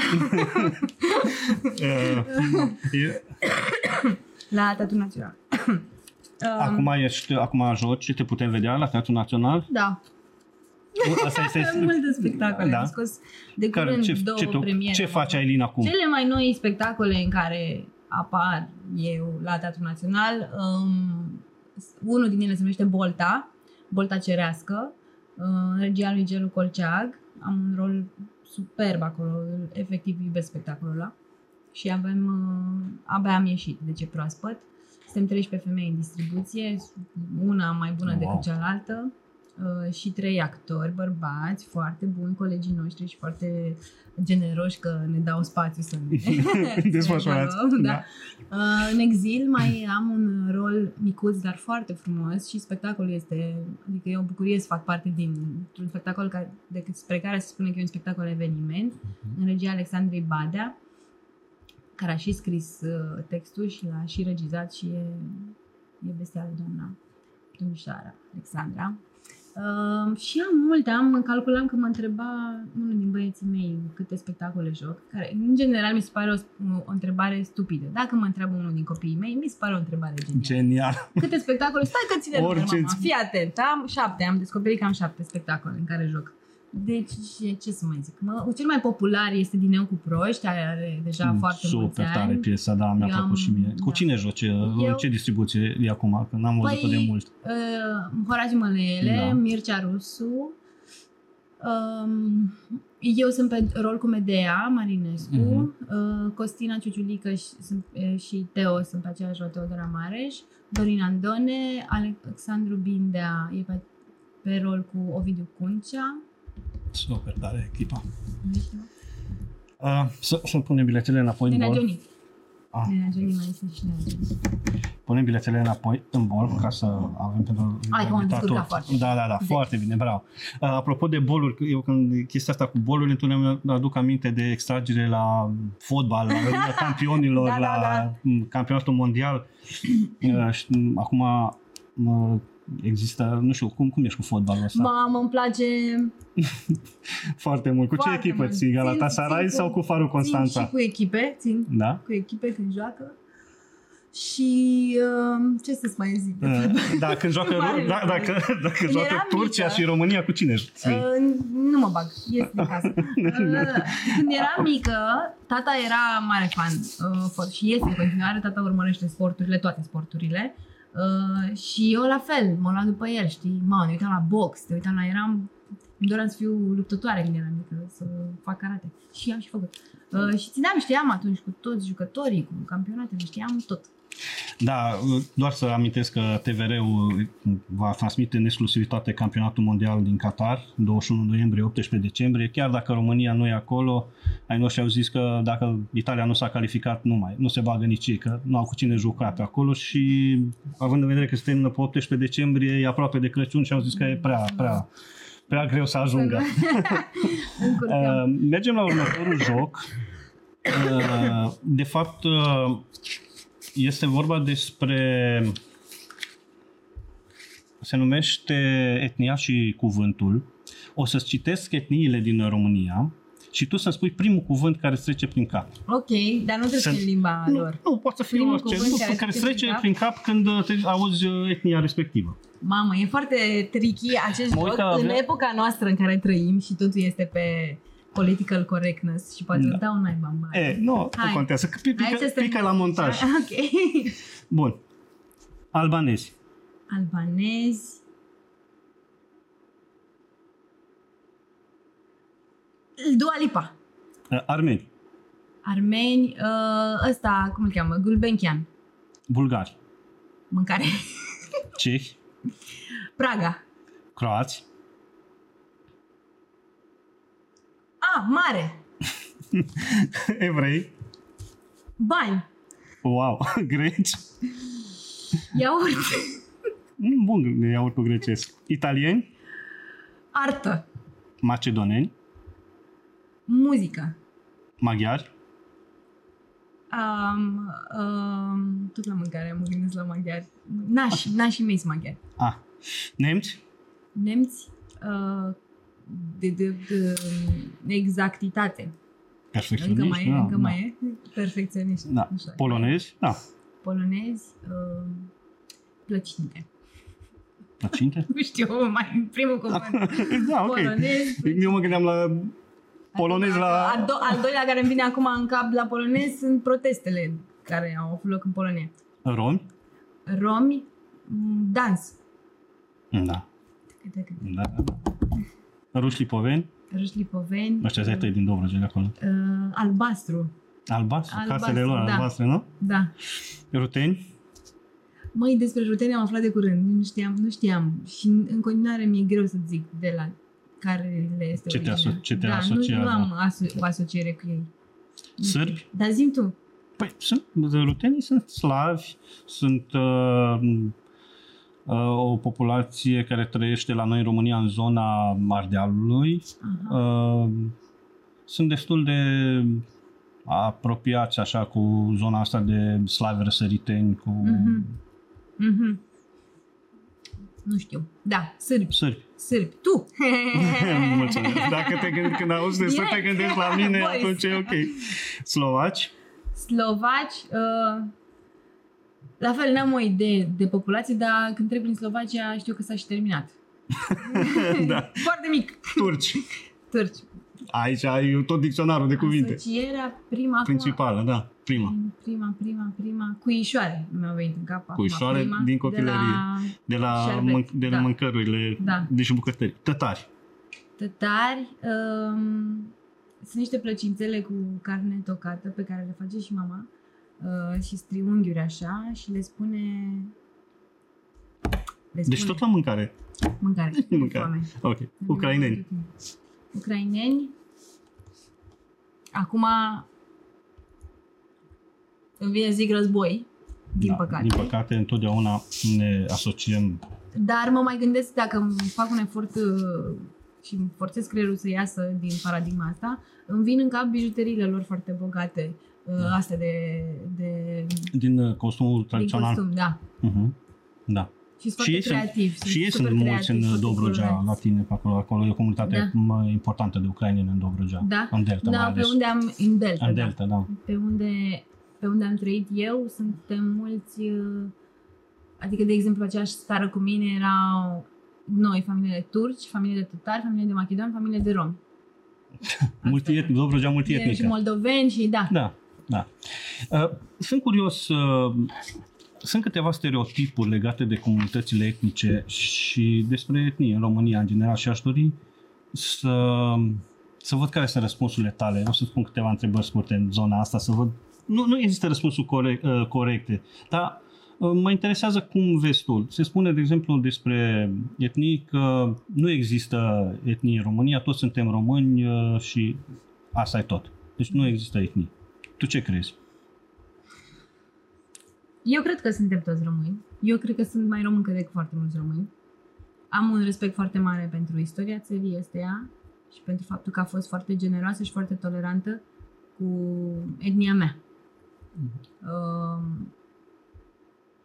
Speaker 2: [laughs] la Teatrul Național. [coughs]
Speaker 1: acum, ești, acum joci, te putem vedea la Teatrul Național?
Speaker 2: Da.
Speaker 1: Asta este...
Speaker 2: Multe spectacole. Da. Am scos de curând care, ce, două
Speaker 1: ce,
Speaker 2: premiere.
Speaker 1: Ce face Ailin acum?
Speaker 2: Cele mai noi spectacole în care apar eu la Teatrul Național. Um, unul din ele se numește Bolta, Bolta Cerească, uh, regia lui Gelu Colceag. Am un rol superb acolo, efectiv iubesc spectacolul ăla. Și avem, uh, abia am ieșit, deci e proaspăt. Suntem 13 femei în distribuție, una mai bună wow. decât cealaltă. Uh, și trei actori, bărbați, foarte buni, colegii noștri și foarte generoși că ne dau spațiu să ne [laughs]
Speaker 1: desfășurați.
Speaker 2: da. da. Uh, în exil mai am un rol micuț, dar foarte frumos și spectacolul este, adică e o bucurie să fac parte din un spectacol care, despre care se spune că e un spectacol eveniment, uh-huh. în regia Alexandrei Badea, care a și scris uh, textul și l-a și regizat și e, e bestială doamna domnișoara Alexandra. Uh, și am multe, am calculam că mă întreba unul din băieții mei câte spectacole joc, care în general mi se pare o, o întrebare stupidă. Dacă mă întreabă unul din copiii mei, mi se pare o întrebare genială.
Speaker 1: Genial.
Speaker 2: Câte spectacole? Stai că ține [laughs]
Speaker 1: Orice
Speaker 2: mama. Fii atent, am șapte, am descoperit că am șapte spectacole în care joc. Deci, ce să mai zic? Mă, cel mai popular este Din eu cu proști, are deja mm, foarte
Speaker 1: super
Speaker 2: mulți ani.
Speaker 1: tare piesa, da, mi-a
Speaker 2: Eu
Speaker 1: plăcut
Speaker 2: am-
Speaker 1: și mie. Cu
Speaker 2: da.
Speaker 1: cine joci?
Speaker 2: Eu-
Speaker 1: Ce distribuție e acum? Că n-am văzut-o de mult.
Speaker 2: Uh, Horațiu Mălele,
Speaker 1: Da.
Speaker 2: Mircea Rusu. Um, eu sunt pe rol cu Medea Marinescu,
Speaker 1: Mhm.
Speaker 2: uh, Costina Ciuciulică și, sunt, uh, și Teo sunt pe aceeași rol, Teodora Mareș, Dorin Andone, Alexandru Bindea e pe, pe rol cu Ovidiu Cuncea.
Speaker 1: Super tare echipa.
Speaker 2: Nu știu.
Speaker 1: Uh, să, să punem biletele înapoi în
Speaker 2: Nenea
Speaker 1: bol.
Speaker 2: Johnny.
Speaker 1: Ah.
Speaker 2: Nenea Johnny mai este și Nenea Johnny.
Speaker 1: punem biletele înapoi în bol ca să avem pentru
Speaker 2: Hai că m-am
Speaker 1: invitat
Speaker 2: descurcat
Speaker 1: tot.
Speaker 2: foarte.
Speaker 1: Da, da, da,
Speaker 2: Zi.
Speaker 1: foarte bine, bravo. Uh, apropo de boluri, eu când chestia asta cu boluri, întotdeauna îmi aduc aminte de extragere la fotbal, la Liga [laughs] campionilor,
Speaker 2: Da, da,
Speaker 1: la
Speaker 2: da.
Speaker 1: m, campionatul mondial. [clears throat] Uh, și, m, acum mă, există, nu știu, cum, cum ești cu fotbalul ăsta?
Speaker 2: Mamă, îmi place [laughs]
Speaker 1: Foarte mult. Cu ce
Speaker 2: Foarte
Speaker 1: echipă
Speaker 2: mult.
Speaker 1: ții? Galatasaray
Speaker 2: Țin- țin
Speaker 1: sau
Speaker 2: cu-
Speaker 1: cu Farul
Speaker 2: țin și
Speaker 1: Constanța?
Speaker 2: cu echipe, țin
Speaker 1: Da?
Speaker 2: cu echipe când joacă. Și uh, ce să-ți mai zic? de
Speaker 1: Uh,
Speaker 2: fotbal?
Speaker 1: Da, când joacă,
Speaker 2: Mare
Speaker 1: da,
Speaker 2: lucru.
Speaker 1: dacă, dacă
Speaker 2: Când
Speaker 1: joacă
Speaker 2: eram
Speaker 1: Turcia
Speaker 2: mică-
Speaker 1: și România, cu cine ții?
Speaker 2: Uh, nu mă bag, ies din casă. [laughs] Uh, când eram mică, tata era mare fan uh, for- și este în continuare, tata urmărește sporturile, toate sporturile. Uh, și eu la fel, mă luam după el, știi? Mă, ne uitam la box, te uitam la, eram, îmi doream să fiu luptătoare când eram mică, să fac karate. Și am și făcut. Uh, și țineam, știam atunci cu toți jucătorii, cu campionatele, știam tot.
Speaker 1: Da, doar să amintesc că TVR-ul va transmite în exclusivitate campionatul mondial din Qatar, 21 noiembrie, 18 decembrie. Chiar dacă România nu e acolo, ai noștri au zis că dacă Italia nu s-a calificat, nu mai, nu se bagă nici ei, că nu au cu cine juca pe acolo și având în vedere că se termină pe 18 decembrie, e aproape de Crăciun și au zis că e prea, prea, prea greu să ajungă. [laughs]
Speaker 2: Încurcăm. [laughs]
Speaker 1: Uh, mergem la următorul joc. Uh, de fapt, uh, este vorba despre. Se numește etnia și cuvântul. O să-ți citesc etniile din România și tu să-mi spui primul cuvânt care îți trece prin cap.
Speaker 2: ok, dar nu trebuie să
Speaker 1: Sunt-
Speaker 2: fie în limba
Speaker 1: Nu,
Speaker 2: lor.
Speaker 1: nu poate să fie
Speaker 2: Primul
Speaker 1: orice.
Speaker 2: cuvânt
Speaker 1: Nu,
Speaker 2: care
Speaker 1: care,
Speaker 2: îți
Speaker 1: îți
Speaker 2: trece
Speaker 1: trece
Speaker 2: prin
Speaker 1: prin cap când uh, te auzi uh, etnia respectivă.
Speaker 2: Mamă, e foarte tricky acest
Speaker 1: Mă uit
Speaker 2: joc
Speaker 1: că
Speaker 2: în
Speaker 1: avea-
Speaker 2: epoca noastră în care trăim și totul este pe political correctness și poate
Speaker 1: Da.
Speaker 2: îți dau naiba în bani.
Speaker 1: E, nu, nu
Speaker 2: Hai.
Speaker 1: contează. că Pică,
Speaker 2: Hai să
Speaker 1: pică, pică la montaj. [laughs]
Speaker 2: Ok.
Speaker 1: Bun. Albanezi.
Speaker 2: Albanezi. Dua Lipa.
Speaker 1: Uh, Armeni.
Speaker 2: Armeni, uh, ăsta, cum îl cheamă? Gulbenkian.
Speaker 1: Bulgari.
Speaker 2: Mâncare.
Speaker 1: Cehi.
Speaker 2: Praga.
Speaker 1: Croați.
Speaker 2: Ah, mare. [laughs]
Speaker 1: Evrei.
Speaker 2: Bani.
Speaker 1: Wow, [laughs] greci.
Speaker 2: Iaurt.
Speaker 1: Mm, Bun, iaurtul grecesc. Italieni,
Speaker 2: Artă.
Speaker 1: macedoneni,
Speaker 2: Muzică.
Speaker 1: maghiari,
Speaker 2: Um, um, tot la mâncare, mă gândesc la maghiari. Nași, nașii mei sunt maghiari.
Speaker 1: a, nemți,
Speaker 2: Nemți, uh, de, de, de exactitate.
Speaker 1: perfecționiști,
Speaker 2: Încă mai e,
Speaker 1: da,
Speaker 2: încă
Speaker 1: da.
Speaker 2: mai e. Perfecționiști.
Speaker 1: Da.
Speaker 2: Așa.
Speaker 1: Polonezi, da,
Speaker 2: Polonezi, uh, plăcinte.
Speaker 1: plăcinte. [laughs]
Speaker 2: Nu știu, mai primul cuvânt. [laughs]
Speaker 1: da, ok.
Speaker 2: Polonezi.
Speaker 1: Eu mă gândeam la polonezi la...
Speaker 2: Al, do- al doilea care îmi vine acum în cap la polonez sunt protestele care au avut loc în Polonia.
Speaker 1: Romi,
Speaker 2: Romi, m, dans.
Speaker 1: da, da, da. Da. Ruși lipoveni,
Speaker 2: Râși lipoveni.
Speaker 1: ăștia zete din Dobrogea de acolo.
Speaker 2: Uh, albastru.
Speaker 1: Albastru,
Speaker 2: Albastru,
Speaker 1: casele lor,
Speaker 2: da.
Speaker 1: albastre, nu?
Speaker 2: Da.
Speaker 1: Ruteni,
Speaker 2: Măi, despre ruteni am aflat de curând. Nu știam, nu știam. Și în în continuare mi-e greu să zic de la care le este
Speaker 1: Ce te
Speaker 2: originea.
Speaker 1: aso- ce te
Speaker 2: da, nu,
Speaker 1: asociază?
Speaker 2: nu am aso- o asociere cu ei.
Speaker 1: sârbi.
Speaker 2: Dar zim tu.
Speaker 1: Păi sunt, rutenii sunt slavi, sunt uh, uh, o populație care trăiește la noi în România în zona Ardealului.
Speaker 2: Aha.
Speaker 1: Uh, sunt destul de apropiați așa cu zona asta de slavi răsăriteni, cu
Speaker 2: Mhm. Mhm. Nu știu. Da, sârbi.
Speaker 1: sârbi.
Speaker 2: Sârbi. Tu. [laughs]
Speaker 1: Mulțumesc. Dacă te gândi, când auzi de să te
Speaker 2: Direct.
Speaker 1: gândești la [laughs] mine,
Speaker 2: Boys.
Speaker 1: atunci e ok. Slovaci,
Speaker 2: Slovaci. Uh, la fel, n-am o idee de populație, dar când trec prin Slovacia știu că s-a și terminat. [laughs]
Speaker 1: da.
Speaker 2: Foarte mic.
Speaker 1: turci.
Speaker 2: Turci.
Speaker 1: Aici ai tot dicționarul de cuvinte.
Speaker 2: Asocierea prima acum-
Speaker 1: Principală, da, prima.
Speaker 2: Prima, prima, prima. Cuișoare mi-a venit în cap. acum,
Speaker 1: Cuișoare
Speaker 2: prima,
Speaker 1: din copilărie.
Speaker 2: De la
Speaker 1: De la,
Speaker 2: Șerbet,
Speaker 1: mân- de la
Speaker 2: da.
Speaker 1: mâncărurile,
Speaker 2: Da.
Speaker 1: deci bucătării. Tătari.
Speaker 2: tătari. Um, sunt niște plăcințele cu carne tocată pe care le face și mama. Uh, și striunghiuri așa și le spune... Le spune
Speaker 1: Deci tot la mâncare.
Speaker 2: mâncare.
Speaker 1: Mâncare.
Speaker 2: Foame.
Speaker 1: Ok. Ucraineni.
Speaker 2: Ucraineni. Acum îmi vine să zic război. din
Speaker 1: da,
Speaker 2: păcate.
Speaker 1: Din păcate, întotdeauna ne asociem.
Speaker 2: Dar mă mai gândesc dacă îmi fac un efort uh, și îmi forțez creierul să iasă din paradigma asta, îmi vin în cap bijuteriile lor foarte bogate, uh,
Speaker 1: Da.
Speaker 2: astea de, de
Speaker 1: Din uh, costumul
Speaker 2: din
Speaker 1: tradițional.
Speaker 2: costum, da.
Speaker 1: Uh-huh. Da.
Speaker 2: Și sunt
Speaker 1: Și ei
Speaker 2: foarte
Speaker 1: sunt,
Speaker 2: creativi.
Speaker 1: și ei sunt
Speaker 2: super
Speaker 1: mulți în
Speaker 2: creativi, foarte
Speaker 1: Dobrogea,
Speaker 2: colorați.
Speaker 1: la tine, pe acolo. Acolo e o comunitate
Speaker 2: Da.
Speaker 1: mai importantă de ucraineni în Dobrogea.
Speaker 2: Da?
Speaker 1: În Delta, mai
Speaker 2: Da, pe
Speaker 1: ales.
Speaker 2: unde am, în Delta,
Speaker 1: În
Speaker 2: da.
Speaker 1: Delta, da.
Speaker 2: Pe unde, pe unde am trăit eu, suntem mulți, uh, adică, de exemplu, aceeași stară cu mine erau noi, familie de turci, familie de tătari, familie de macedoni, familie de romi. [laughs]
Speaker 1: Multietnic, Dobrogea
Speaker 2: Și
Speaker 1: multietnică.
Speaker 2: moldoveni și da.
Speaker 1: Da, da. Uh, Sunt curios, uh, sunt câteva stereotipuri legate de comunitățile etnice și despre etnie în România în general și aș dori să, să văd care sunt răspunsurile tale. O să spun câteva întrebări scurte în zona asta, să văd. Nu, nu există răspunsuri corect, uh, corecte, dar uh, mă interesează cum vezi tu. Se spune, de exemplu, despre etnii că nu există etnie în România, toți suntem români uh, și asta e tot. Deci nu există etnii. Tu ce crezi?
Speaker 2: Eu cred că suntem toți români. Eu cred că sunt mai româncă decât foarte mulți români. Am un respect foarte mare pentru istoria țării ăsteia și pentru faptul că a fost foarte generoasă și foarte tolerantă cu etnia mea. Um,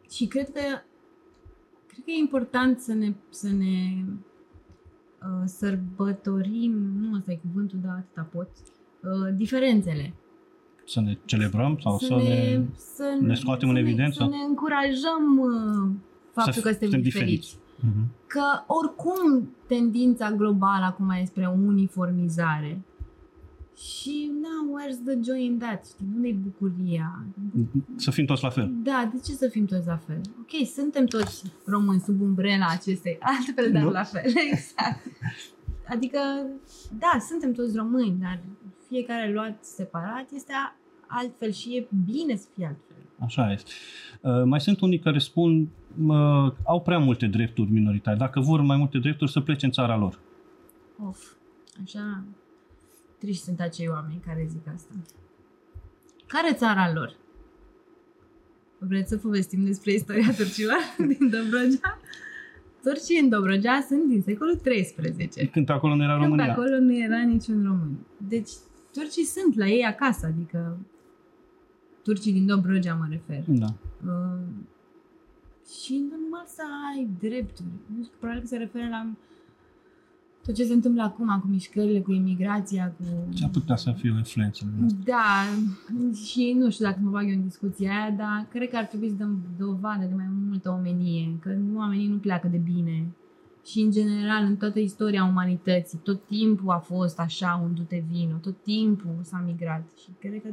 Speaker 2: și cred că cred că e important să ne, să ne uh, sărbătorim, nu ăsta e cuvântul, dar atâta pot, uh, diferențele.
Speaker 1: Să ne celebrăm sau să,
Speaker 2: să,
Speaker 1: ne...
Speaker 2: să
Speaker 1: ne scoatem
Speaker 2: să
Speaker 1: în
Speaker 2: ne-
Speaker 1: evidență?
Speaker 2: Să ne încurajăm uh, faptul
Speaker 1: Să
Speaker 2: că suntem
Speaker 1: suntem
Speaker 2: diferiți.
Speaker 1: Mhm.
Speaker 2: Că oricum tendința globală acum e spre uniformizare. Și, na, where's the joy in that? Știi, unde e bucuria?
Speaker 1: Să fim toți la fel.
Speaker 2: Da, de ce să fim toți la fel? Ok, suntem toți români sub umbrela acestei, [laughs] altfel, dar
Speaker 1: Nu?
Speaker 2: la fel, [laughs] exact. Adică, da, suntem toți români, dar fiecare luat separat este a- altfel și e bine să fie altfel.
Speaker 1: Așa este. Uh, mai sunt unii care spun uh, au prea multe drepturi minoritare. Dacă vor mai multe drepturi, să plece în țara lor.
Speaker 2: Of, așa triști sunt acei oameni care zic asta. Care țara lor? Vreți să povestim despre istoria [laughs] turcilor din Dobrogea? Turcii în Dobrogea sunt din secolul 13.
Speaker 1: Când acolo nu era
Speaker 2: Când pe
Speaker 1: România.
Speaker 2: acolo nu era niciun român. Deci, turcii sunt la ei acasă, adică turcii din Dobrogea mă refer.
Speaker 1: Da.
Speaker 2: Uh, și e normal să ai drepturi. Nu știu, probabil că se referă la tot ce se întâmplă acum cu mișcările, cu imigrația, cu...
Speaker 1: Ce ar putea să fie o influență. din asta.
Speaker 2: Da, și nu știu dacă mă bag eu în discuția aia, dar cred că ar trebui să dăm dovadă de mai multă omenie, că oamenii nu pleacă de bine. Și în general, în toată istoria umanității, tot timpul a fost așa un du-te vino, tot timpul s-a migrat. Și cred că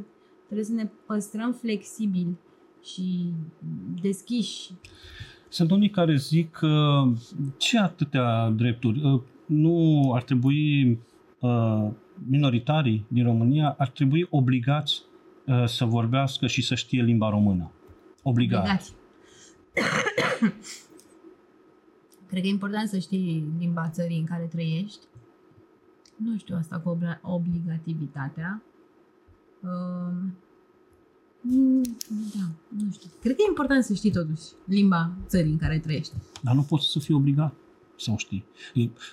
Speaker 2: trebuie să ne păstrăm flexibili și deschiși.
Speaker 1: Sunt unii care zic că ce atâtea drepturi? Uh, Nu ar trebui uh, minoritarii din România ar trebui obligați uh, să vorbească și să știe limba română. Obligați.
Speaker 2: Obligați. [coughs] Cred că e important să știi limba țării în care trăiești. Nu știu asta cu obla- obligativitatea. Um, mm, da, nu știu. Cred că e important să știi totuși limba țării în care trăiești.
Speaker 1: Dar nu poți să fii obligat să o știi.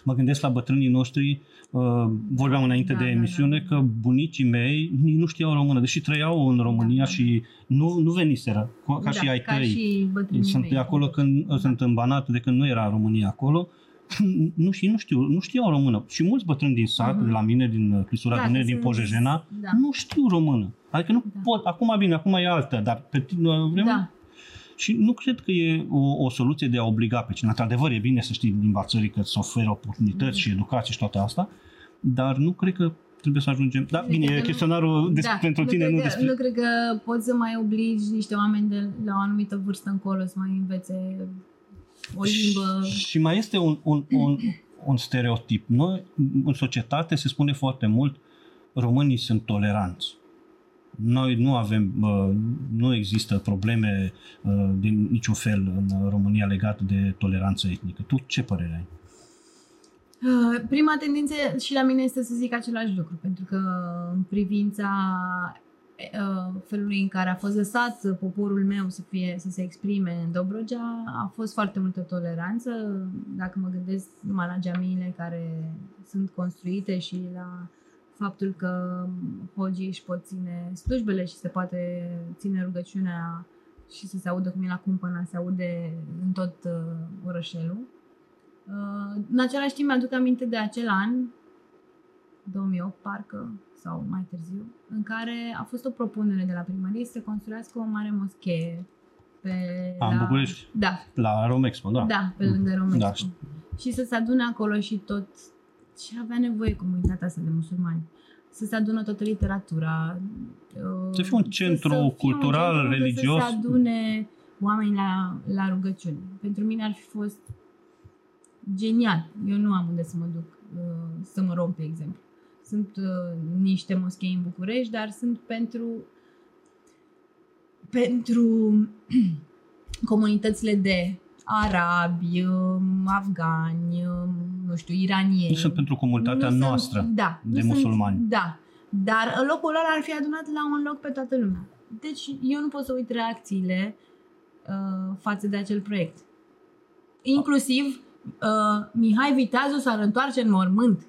Speaker 1: Mă gândesc la bătrânii noștri, uh, vorbeam înainte
Speaker 2: Da,
Speaker 1: de
Speaker 2: da,
Speaker 1: emisiune,
Speaker 2: da.
Speaker 1: că bunicii mei nici nu știau română, deși trăiau în România
Speaker 2: Da, da.
Speaker 1: și nu, nu veniseră, ca
Speaker 2: da,
Speaker 1: și ai
Speaker 2: ca
Speaker 1: tăi.
Speaker 2: și bătrânii
Speaker 1: sunt
Speaker 2: mei.
Speaker 1: de acolo când
Speaker 2: Da.
Speaker 1: sunt în Banat, de când nu era România acolo. Nu, [laughs] și nu știu, nu știau română. Și mulți bătrâni din sat,
Speaker 2: Mhm.
Speaker 1: de la mine, din Clisura
Speaker 2: Da,
Speaker 1: da,
Speaker 2: că
Speaker 1: din
Speaker 2: sunt-
Speaker 1: Pojejena,
Speaker 2: da.
Speaker 1: nu știu română. Adică nu
Speaker 2: Da.
Speaker 1: pot. Acum bine, acum e altă, dar pe tine vrem
Speaker 2: Da,
Speaker 1: și nu cred că e o, o soluție de a obliga pe cineva. Într-adevăr, e bine să știi limba țării, că îți oferă oportunități și educație și toate asta, dar nu cred că trebuie să ajungem... Da,
Speaker 2: Cred
Speaker 1: bine,
Speaker 2: că
Speaker 1: e
Speaker 2: nu-
Speaker 1: chestionarul des,
Speaker 2: da,
Speaker 1: pentru tine,
Speaker 2: cred
Speaker 1: nu
Speaker 2: că,
Speaker 1: despre...
Speaker 2: Nu cred că poți să mai obligi niște oameni de la o anumită vârstă încolo să mai învețe o limbă.
Speaker 1: Și mai este un, un, un, un stereotip. Noi, în societate, se spune foarte mult, românii sunt toleranți. Noi nu avem, uh, nu există probleme uh, din niciun fel în România legate de toleranță etnică. Tu ce părere ai?
Speaker 2: Uh, Prima tendință și la mine este să zic același lucru, pentru că în privința uh, felului în care a fost lăsat poporul meu să, fie, să se exprime în Dobrogea, a fost foarte multă toleranță. Dacă mă gândesc numai la geamiile care sunt construite și la faptul că hogii își pot ține slujbele și se poate ține rugăciunea și să se audă cum e la cumpăna, se aude în tot uh, orășelul. Uh, în același timp, mi-aduc aminte de acel an, 2008 parcă, sau mai târziu, în care a fost o propunere de la primărie să se construiască o mare moschee pe
Speaker 1: A, în
Speaker 2: la,
Speaker 1: București?
Speaker 2: Da,
Speaker 1: La Romexpo, da.
Speaker 2: da, pe lângă Romexpo.
Speaker 1: Da,
Speaker 2: Da,
Speaker 1: știu.
Speaker 2: și să se adune acolo și tot ce avea nevoie comunitatea asta de musulmani. Să se adună toată literatura. uh,
Speaker 1: Să fie un centru
Speaker 2: fie un
Speaker 1: cultural,
Speaker 2: centru unde
Speaker 1: religios.
Speaker 2: Să se adune oameni la, la rugăciuni. Pentru mine ar fi fost genial. Eu nu am unde să mă duc uh, să mă rog, de exemplu. Sunt uh, niște moschei în București, dar sunt pentru pentru [clears throat] comunitățile de arabi, um, afgani, um, nu știu, iranieni.
Speaker 1: Nu sunt pentru comunitatea
Speaker 2: Nu
Speaker 1: noastră
Speaker 2: Sunt, da,
Speaker 1: de
Speaker 2: nu
Speaker 1: musulmani.
Speaker 2: Sunt, da, dar locul lor ar fi adunat la un loc pe toată lumea. Deci eu nu pot să uit reacțiile uh, față de acel proiect. Inclusiv uh, Mihai Viteazu s-ar întoarce în mormânt.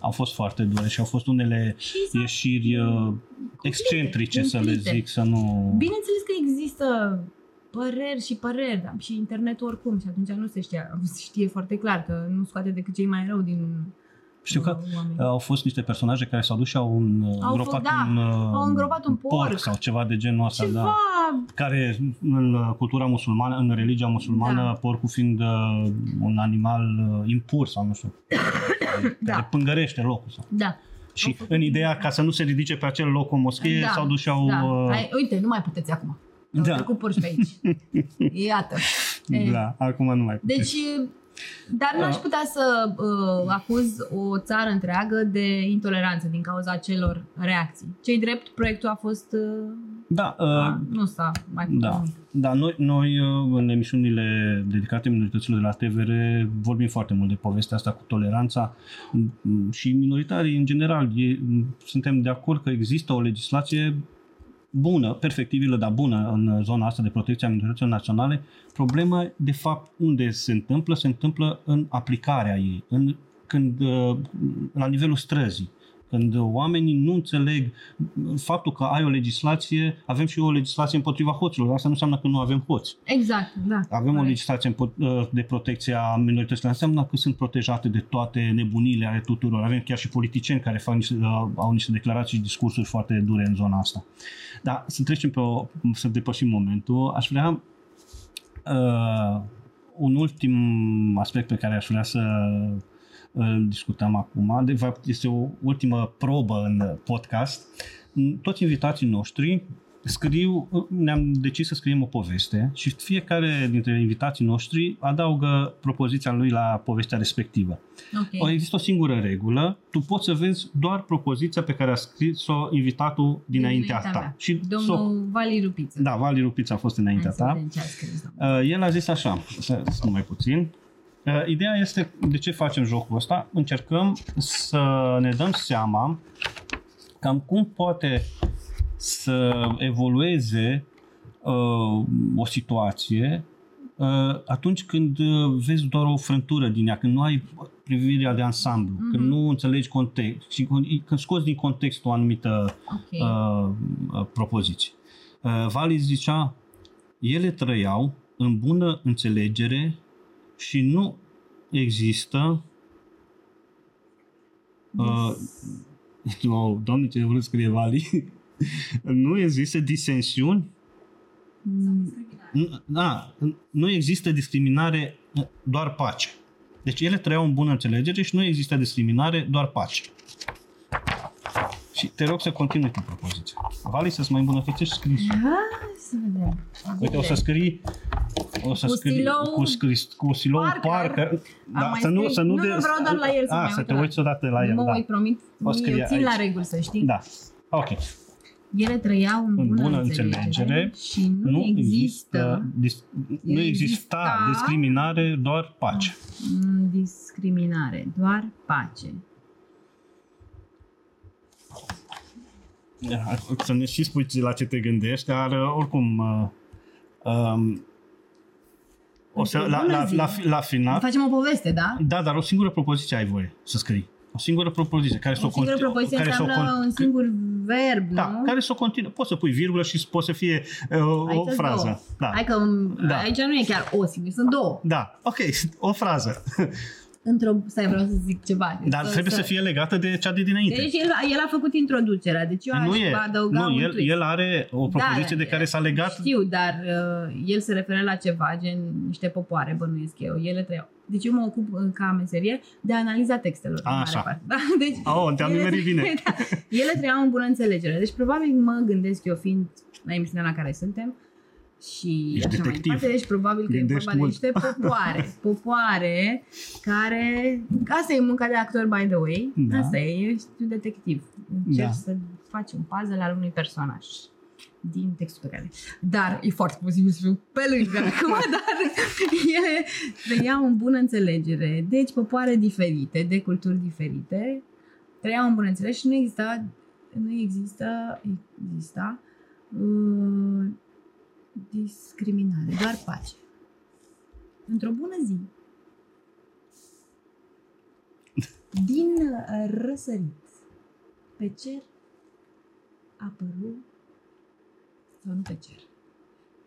Speaker 1: Au fost foarte dure și au fost unele
Speaker 2: Și s-a
Speaker 1: ieșiri uh, excentrice, să le
Speaker 2: cumplite.
Speaker 1: zic, să nu...
Speaker 2: Bineînțeles că există păreri și păreri, da, și internetul oricum, și atunci nu se știa, se știe foarte clar că nu scoate decât cei mai rău din
Speaker 1: Știu că
Speaker 2: uh, oameni.
Speaker 1: au fost niște personaje care s-au dus și au un, uh,
Speaker 2: Au
Speaker 1: îngropat
Speaker 2: fost, da,
Speaker 1: un, uh,
Speaker 2: au îngropat un porc.
Speaker 1: sau ceva de genul ăsta,
Speaker 2: Ceva,
Speaker 1: da. Care în uh, cultura musulmană, în religia musulmană,
Speaker 2: Da.
Speaker 1: porcul fiind uh, un animal uh, impur sau nu știu, [coughs] care
Speaker 2: Da.
Speaker 1: pângărește locul. Sau.
Speaker 2: da.
Speaker 1: Și
Speaker 2: făcut
Speaker 1: în ideea ca să nu se ridice pe acel loc o moschee,
Speaker 2: Da,
Speaker 1: s-au dus și au...
Speaker 2: Da.
Speaker 1: uh,
Speaker 2: Ai, uite, nu mai puteți acum. Au
Speaker 1: Da.
Speaker 2: trecut porci pe aici. [laughs] Iată. E,
Speaker 1: Da, acum nu mai putem.
Speaker 2: Deci, dar n-aș putea să uh, acuz o țară întreagă de intoleranță din cauza acelor reacții. Cei drept, proiectul a fost... Uh,
Speaker 1: da, uh,
Speaker 2: a, nu s-a mai făcut
Speaker 1: Da,
Speaker 2: nimic.
Speaker 1: da noi, noi uh, în emisiunile dedicate minorităților de la TVR vorbim foarte mult de povestea asta cu toleranța mm, și minoritarii în general e, suntem de acord că există o legislație bună, perfectibilă, dar bună în zona asta de protecție a minorităților naționale. Problema, de fapt, unde se întâmplă, se întâmplă în aplicarea ei, în, când, uh, la nivelul străzii. Când oamenii nu înțeleg faptul că ai o legislație, avem și o legislație împotriva hoților, asta nu înseamnă că nu avem hoți.
Speaker 2: Exact, da.
Speaker 1: Avem o
Speaker 2: corect.
Speaker 1: legislație împo- de protecție a minorităților, înseamnă că sunt protejate de toate nebunile ale tuturor. Avem chiar și politicieni care fac niște, au niște declarații și discursuri foarte dure în zona asta. Dar să trecem pe o, să depășim momentul, aș vrea uh, un ultim aspect pe care aș vrea să îl discutăm acum. De fapt, este o ultimă probă în podcast. Toți invitații noștri scriu, ne-am decis să scriem o poveste și fiecare dintre invitații noștri adaugă propoziția lui la povestea respectivă.
Speaker 2: Ok.
Speaker 1: O, există o singură regulă, tu poți să vezi doar propoziția pe care a scris-o invitatul dinaintea
Speaker 2: Dinaintea
Speaker 1: ta.
Speaker 2: mea.
Speaker 1: Și
Speaker 2: Domnul Vali Rupiță.
Speaker 1: da, Vali Rupița a fost înaintea
Speaker 2: Hai să
Speaker 1: ta.
Speaker 2: vedem ce a scris, domnul.
Speaker 1: Uh, el a zis așa, să să mai puțin. Uh, ideea este de ce facem jocul ăsta. Încercăm să ne dăm seama cam cum poate să evolueze uh, o situație uh, atunci când uh, vezi doar o frântură din ea, când nu ai privirea de ansamblu,
Speaker 2: Mhm.
Speaker 1: când nu înțelegi context și când, când scoți din context o anumită
Speaker 2: Ok.
Speaker 1: uh, uh, propoziții. Uh, Vali zicea, ele trăiau în bună înțelegere și nu există uh, oh, doamne ce vreau scrie Vali [laughs] nu există disensiuni
Speaker 2: Mm,
Speaker 1: N- da, nu există discriminare, doar pace. Deci ele trăiau în bună înțelegere și nu există discriminare, doar pace. Și te rog să continui cu propoziția. Vali, să-ți mai îmbunătățești scrisul.
Speaker 2: Hai să vedem.
Speaker 1: Uite, o să scrii o să
Speaker 2: Cu
Speaker 1: scrii
Speaker 2: stilou
Speaker 1: cu, scris, cu stilou
Speaker 2: Parker.
Speaker 1: Parker.
Speaker 2: Am
Speaker 1: Da,
Speaker 2: mai
Speaker 1: să nu,
Speaker 2: scris-
Speaker 1: să nu,
Speaker 2: Nu, nu, vreau doar la el să
Speaker 1: A,
Speaker 2: mai
Speaker 1: să
Speaker 2: uit
Speaker 1: te
Speaker 2: la-
Speaker 1: uiți odată la el,
Speaker 2: mă
Speaker 1: da.
Speaker 2: uit, promit.
Speaker 1: O scrie
Speaker 2: Eu țin la
Speaker 1: aici.
Speaker 2: reguli, să știi.
Speaker 1: Da. Ok.
Speaker 2: Ele trăiau în,
Speaker 1: În
Speaker 2: bună,
Speaker 1: bună
Speaker 2: înțelegere,
Speaker 1: înțelegere,
Speaker 2: și nu,
Speaker 1: Nu
Speaker 2: există,
Speaker 1: există, dis, nu exista
Speaker 2: exista-
Speaker 1: discriminare, doar pace.
Speaker 2: mm, discriminare, doar pace.
Speaker 1: Să ne și spui la ce te gândești, dar uh, oricum uh, um, o să, la, la, la, la final...
Speaker 2: Facem o poveste, da?
Speaker 1: Da, dar o singură propoziție ai voie să scrii. O singură propoziție care să
Speaker 2: o singură propoziție care înseamnă s-o, un singur verb,
Speaker 1: da,
Speaker 2: nu?
Speaker 1: care să o continue. Poți să pui virgulă și poți să fie uh, o frază. Da.
Speaker 2: Hai că da. aici nu e chiar o singură, sunt două.
Speaker 1: Da, ok, [laughs] o frază.
Speaker 2: Într-o... Stai, vreau să zic ceva.
Speaker 1: Dar să, trebuie să... să fie legată de cea de dinainte.
Speaker 2: Deci el, el a făcut introducerea, deci eu nu aș e, adăuga
Speaker 1: nu,
Speaker 2: un
Speaker 1: el, el are o da, propoziție da, de care s-a legat...
Speaker 2: Știu, dar uh, el se referă la ceva, gen niște popoare, bănuiesc eu. Ele trăiau. Deci eu mă ocup uh, ca meserie de analiza textelor.
Speaker 1: A, așa.
Speaker 2: Parte. [laughs] Da? Deci,
Speaker 1: oh, te-am ele, bine. [laughs]
Speaker 2: da, ele trăiau în bună înțelegere. Deci probabil mă gândesc eu fiind la emisiunea la care suntem, și
Speaker 1: Ești așa detectiv. mai departe,
Speaker 2: deci probabil că e vorba de niște popoare. [laughs] Popoare care... Asta e munca de actor, by the way. Da. Asta e, ești detectiv. Încerci da. să faci un puzzle al unui personaj din textul pe care... Dar e foarte posibil să fiu pe lângă [laughs] acum, dar ele trăiau în bună înțelegere. Deci popoare diferite, de culturi diferite, trăiau în bună înțelegere și nu exista nu există, exista uh, discriminare, doar pace. Într-o bună zi, din răsărit, pe cer a apărut, sau nu pe cer,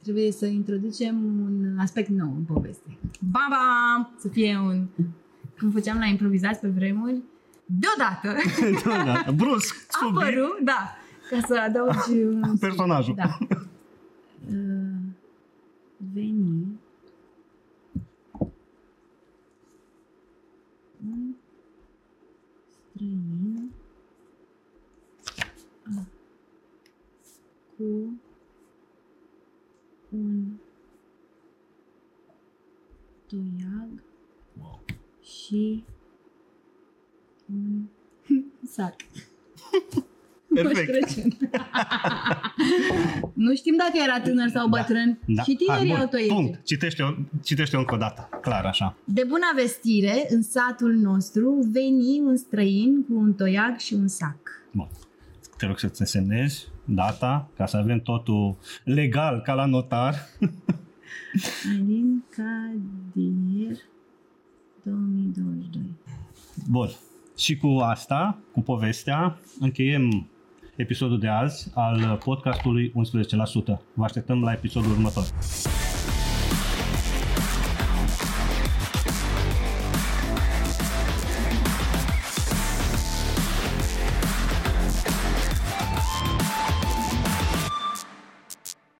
Speaker 2: trebuie să introducem un aspect nou în poveste. Bam, bam! Să fie un... Cum făceam la improvizați pe vremuri, deodată! [laughs]
Speaker 1: deodată, brusc,
Speaker 2: Apărut, da, ca să adaugi un... [laughs]
Speaker 1: Personajul.
Speaker 2: Da. Uh, veni un străin uh, cu un toiag wow. și un [laughs] sac.
Speaker 1: Perfect. [laughs]
Speaker 2: nu știm dacă era tânăr sau da. bătrân. Da. Și tinerii au toiege.
Speaker 1: Punct. Citește-o, citește încă o dată. Clar așa.
Speaker 2: De bună vestire, în satul nostru veni un străin cu un toiag și un sac.
Speaker 1: Bun. Te rog să-ți semnezi data ca să avem totul legal ca la notar. [laughs]
Speaker 2: Alin Cadir 2022.
Speaker 1: Bun. Și cu asta, cu povestea, încheiem episodul de azi al podcastului 11%. Vă așteptăm la episodul următor.